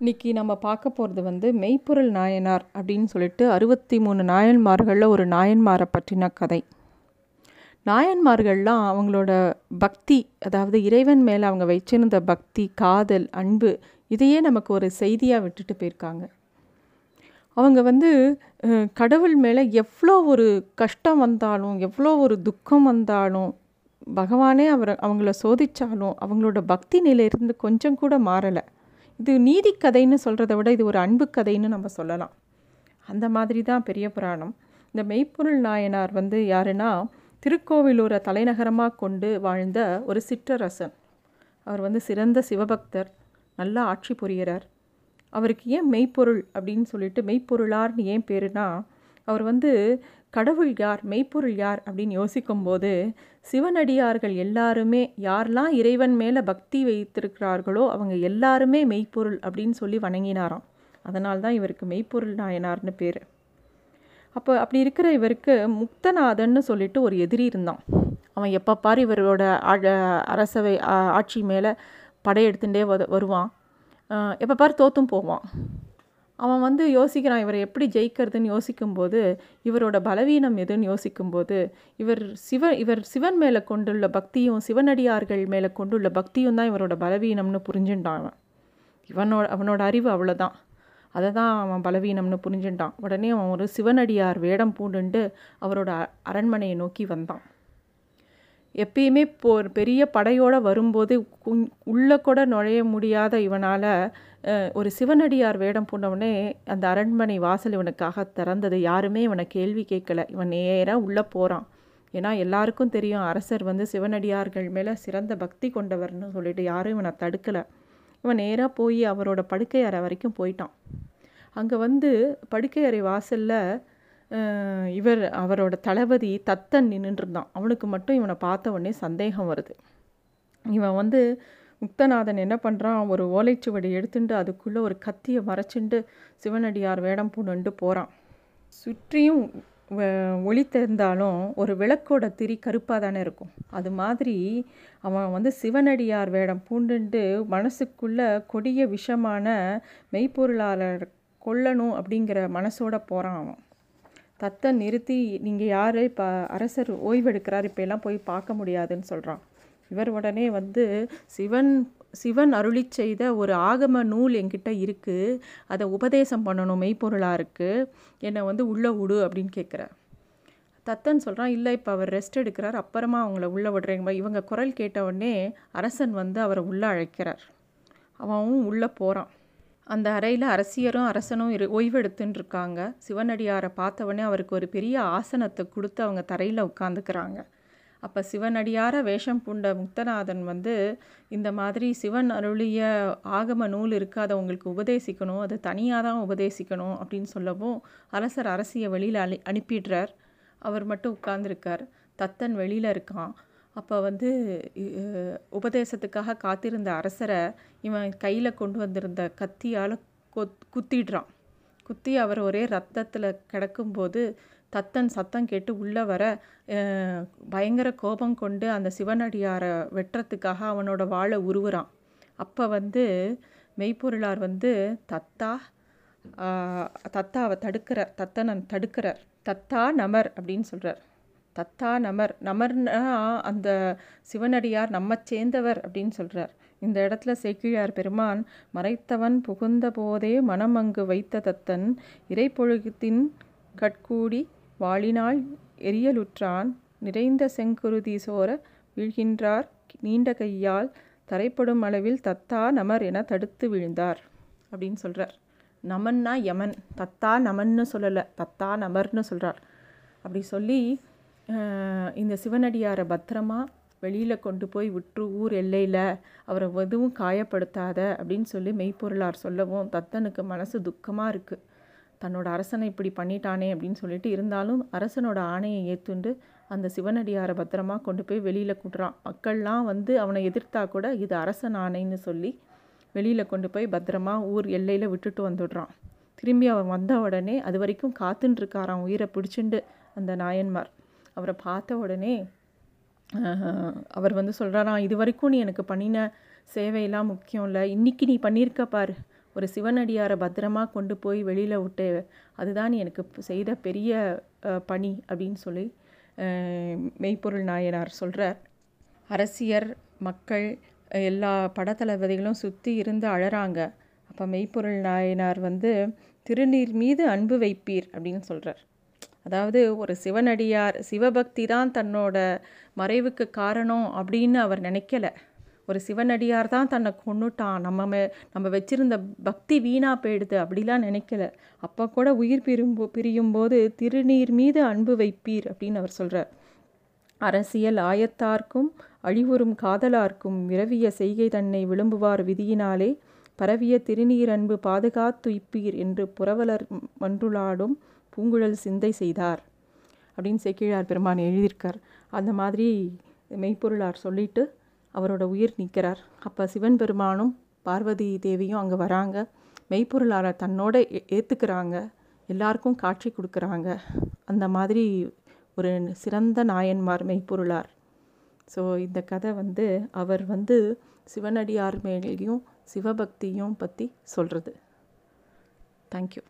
இன்றைக்கி நம்ம பார்க்க போகிறது வந்து மெய்ப்பொருள் நாயனார் அப்படின்னு சொல்லிட்டு அறுபத்தி மூணு நாயன்மார்களில் ஒரு நாயன்மாரை பற்றின கதை. நாயன்மார்கள்லாம் அவங்களோட பக்தி அதாவது இறைவன் மேலே அவங்க வச்சிருந்த பக்தி காதல் அன்பு இதையே நமக்கு ஒரு செய்தியாக விட்டுட்டு போயிருக்காங்க. அவங்க வந்து கடவுள் மேலே எவ்வளோ ஒரு கஷ்டம் வந்தாலும் எவ்வளோ ஒரு துக்கம் வந்தாலும் பகவானே அவர் அவங்கள சோதித்தாலும் அவங்களோட பக்தி நிலையிலிருந்து கொஞ்சம் கூட மாறலை. இது நீதி கதைன்னு சொல்கிறத விட இது ஒரு அன்பு கதைன்னு நம்ம சொல்லலாம். அந்த மாதிரி தான் பெரிய புராணம். இந்த மெய்ப்பொருள் நாயனார் வந்து யாருன்னா திருக்கோவிலூரை தலைநகரமாக கொண்டு வாழ்ந்த ஒரு சிற்றரசன். அவர் வந்து சிறந்த சிவபக்தர் நல்லா ஆட்சி புரிகிறார். அவருக்கு ஏன் மெய்ப்பொருள் அப்படின்னு சொல்லிட்டு மெய்ப்பொருளார்னு ஏன் பேருனா அவர் வந்து கடவுள் யார் மெய்ப்பொருள் யார் அப்படின்னு யோசிக்கும்போது சிவனடியார்கள் எல்லாருமே யாரெல்லாம் இறைவன் மேலே பக்தி வைத்திருக்கிறார்களோ அவங்க எல்லாருமே மெய்ப்பொருள் அப்படின்னு சொல்லி வணங்கினாராம். அதனால் தான் இவருக்கு மெய்ப்பொருள் நாயனார்னு பேர். அப்போ அப்படி இருக்கிற இவருக்கு முக்தநாதன்னு சொல்லிட்டு ஒரு எதிரி இருந்தான். அவன் எப்போ பாரு இவரோட அரசவை ஆட்சி மேலே படையெடுத்துட்டே வருவான். எப்போ பாரு தோத்தும் போவான். அவன் வந்து யோசிக்கிறான் இவரை எப்படி ஜெயிக்கிறதுன்னு யோசிக்கும்போது இவரோட பலவீனம் எதுன்னு யோசிக்கும்போது இவர் சிவ இவர் சிவன் மேலே கொண்டுள்ள பக்தியும் சிவனடியார்கள் மேலே கொண்டுள்ள பக்தியும் தான் இவரோட பலவீனம்னு புரிஞ்சுட்டான் அவன். இவனோட அவனோட அறிவு அவ்வளோதான் அதை தான் அவன் பலவீனம்னு புரிஞ்சுட்டான். உடனே அவன் ஒரு சிவனடியார் வேடம் பூண்டுண்டு அவரோட அ- அரண்மனையை நோக்கி வந்தான். எப்பயுமே இப்போ ஒரு பெரிய படையோடு வரும்போது உள்ளே கூட நுழைய முடியாத இவனால் ஒரு சிவனடியார் வேடம் பூண்டவுடனே அந்த அரண்மனை வாசல் இவனுக்காக திறந்தது. யாருமே இவனை கேள்வி கேட்கல. இவன் நேராக உள்ளே போகிறான் ஏன்னா எல்லாருக்கும் தெரியும் அரசர் வந்து சிவனடியார்கள் மேலே சிறந்த பக்தி கொண்டவர்னு சொல்லிட்டு யாரும் இவனை தடுக்கலை. இவன் நேராக போய் அவரோட படுக்கை அறை வரைக்கும் போயிட்டான். அங்கே வந்து படுக்கை அறை வாசலில் இவர் அவரோட தளபதி தத்தன் நின்றுருந்தான் அவனுக்கு மட்டும் இவனை பார்த்த உடனே சந்தேகம் வருது. இவன் வந்து முக்தநாதன் என்ன பண்ணுறான் ஒரு ஓலைச்சுவடி எடுத்துட்டு அதுக்குள்ளே ஒரு கத்தியை மறைச்சிண்டு சிவனடியார் வேடம் பூண்டுண்டு போகிறான் சுற்றியும் ஒளி தெரிந்தாலும் ஒரு விளக்கோட திரி கருப்பாக தானே இருக்கும். அது மாதிரி அவன் வந்து சிவனடியார் வேடம் பூண்டுண்டு மனசுக்குள்ள கொடிய விஷமான மெய்ப்பொருளாளர் கொல்லணும் அப்படிங்கிற மனசோட போகிறான் அவன். தத்தை நிறுத்தி நீங்கள் யார்? இப்போ அரசர் ஓய்வெடுக்கிறார் இப்போ எல்லாம் போய் பார்க்க முடியாதுன்னு சொல்கிறான் இவர் உடனே வந்து சிவன் சிவன் அருளிச் செய்த ஒரு ஆகம நூல் என்கிட்ட இருக்குது அதை உபதேசம் பண்ணணும் மெய்ப்பொருளாக இருக்குது என்னை வந்து உள்ளே விடு அப்படின்னு கேட்குறார் தத்தன் சொல்கிறான் இல்லை இப்போ அவர் ரெஸ்ட் எடுக்கிறார். அப்புறமா அவங்கள உள்ளே விடுறேங்க இவங்க குரல் கேட்ட உடனே அரசன் வந்து அவரை உள்ளே அழைக்கிறார். அவனும் உள்ளே போகிறான் அந்த அறையில் அரசியரும் அரசனும் இரு ஓய்வெடுத்துன்னு இருக்காங்க. சிவனடியாரை பார்த்தவொடனே அவருக்கு ஒரு பெரிய ஆசனத்தை கொடுத்து அவங்க தரையில் உட்காந்துக்கிறாங்க அப்போ சிவனடியார வேஷம் பூண்ட முக்தநாதன் வந்து இந்த மாதிரி சிவன் அருளிய ஆகம நூல் இருக்குது அதை உங்களுக்கு உபதேசிக்கணும் அது தனியாக தான் உபதேசிக்கணும் அப்படின்னு சொல்லவும் அரசர் அரசியை வெளியில் அனு அனுப்பிடுறார். அவர் மட்டும் உட்கார்ந்துருக்கார். தத்தன் வெளியில் இருக்கான். அப்போ வந்து உபதேசத்துக்காக காத்திருந்த அரசரை இவன் கையில் கொண்டு வந்திருந்த கத்தியால் கொத் குத்திடுறான். குத்தி அவர் ஒரே ரத்தத்தில் கிடக்கும்போது தத்தன் சத்தம் கேட்டு உள்ளே வர பயங்கர கோபம் கொண்டு அந்த சிவனடியாரை வெட்டுறதுக்காக அவனோட வாழை உருவுறான். அப்போ வந்து மெய்ப்பொருளார் வந்து தத்தா தத்தாவை தடுக்கிறார் தத்தனை தடுக்கிறார். தத்தா நமர் அப்படின்னு சொல்கிறார் தத்தா நமர். நமர்னா அந்த சிவனடியார் நம்ம சேர்ந்தவர் அப்படின்னு சொல்கிறார் இந்த இடத்துல சேக்கிழார் பெருமான் மறைத்தவன் புகுந்த போதே மனம் அங்கு வைத்த தத்தன் இறைப்பொழுகத்தின் கட்கூடி வாளினால் எரியலுற்றான் நிறைந்த செங்குருதி சோர வீழ்கின்றார் நீண்ட கையால் தரைப்படும் அளவில் தத்தா நமர் என தடுத்து விழுந்தார் அப்படின்னு சொல்கிறார் நமன்னா யமன். தத்தா நமன்னு சொல்லலை. தத்தா நமர்னு சொல்கிறார் அப்படி சொல்லி இந்த சிவனடியாரை பத்திரமா வெளியில் கொண்டு போய் விட்டுரு ஊர் எல்லையில் அவரை எதுவும் காயப்படுத்தாத அப்படின்னு சொல்லி மெய்ப்பொருளார் சொல்லவும் தத்தனுக்கு மனசு துக்கமாக இருக்குது தன்னோட அரசனை இப்படி பண்ணிட்டானே அப்படின்னு சொல்லிட்டு இருந்தாலும் அரசனோட ஆணையை ஏற்றுண்டு அந்த சிவனடியாரை பத்திரமா கொண்டு போய் வெளியில் கூட்டுறான். மக்கள்லாம் வந்து அவனை எதிர்த்தா கூட இது அரசன் ஆணைன்னு சொல்லி வெளியில் கொண்டு போய் பத்திரமா ஊர் எல்லையில் விட்டுட்டு வந்துடுறான். திரும்பி அவன் வந்த உடனே அது வரைக்கும் காத்துன்னு இருக்காராம் உயிரை பிடிச்சிண்டு அந்த நாயன்மார். அவரை பார்த்த உடனே அவர் வந்து சொல்கிறாராம் இது வரைக்கும் நீ எனக்கு பண்ணின சேவையெல்லாம் முக்கியம் இல்லை. இன்னைக்கு நீ பண்ணியிருக்க பார். ஒரு சிவனடியாரை பத்திரமா கொண்டு போய் வெளியில் விட்டு அதுதான் எனக்கு செய்த பெரிய பணி அப்படின்னு சொல்லி மெய்ப்பொருள் நாயனார் சொல்கிறார் அரசியர் மக்கள் எல்லா படத்தளபதிகளும் சுற்றி இருந்து அழறாங்க. அப்போ மெய்ப்பொருள் நாயனார் வந்து திருநீர் மீது அன்பு வைப்பீர் அப்படின்னு சொல்கிறார் அதாவது ஒரு சிவனடியார் சிவபக்தி தான் தன்னோட மறைவுக்கு காரணம் அப்படின்னு அவர் நினைக்கல. ஒரு சிவனடியார் தான் தன்னை கொண்டுட்டான் நம்ம மே நம்ம வச்சிருந்த பக்தி வீணாக போயிடுது அப்படிலாம் நினைக்கல. அப்போ கூட உயிர் பிரியும்போ பிரியும்போது திருநீர் மீது அன்பு வைப்பீர் அப்படின்னு அவர் சொல்கிறார் அரசியல் ஆயத்தார்க்கும் அழிவுறும் காதலார்க்கும் விரவிய செய்கை தன்னை விளம்புவார் விதியினாலே பரவிய திருநீர் அன்பு பாதுகாத்துய்ப்பீர் என்று புறவலர் மன்றுளாடும் பூங்குழல் சிந்தை செய்தார் அப்படின்னு செக்கிழார் பெருமான் எழுதியிருக்கார். அந்த மாதிரி மெய்ப்பொருளார் சொல்லிட்டு அவரோட உயிர் நிற்கிறார் அப்போ சிவன் பெருமானும் பார்வதி தேவியும் அங்கே வராங்க. மெய்ப்பொருளாரை தன்னோட ஏற்றுக்கிறாங்க எல்லாருக்கும் காட்சி கொடுக்குறாங்க. அந்த மாதிரி ஒரு சிறந்த நாயன்மார் மெய்ப்பொருளார். ஸோ இந்த கதை வந்து அவர் வந்து சிவனடியார் மேலேயும் சிவபக்தியும் பற்றி சொல்கிறது தேங்க்யூ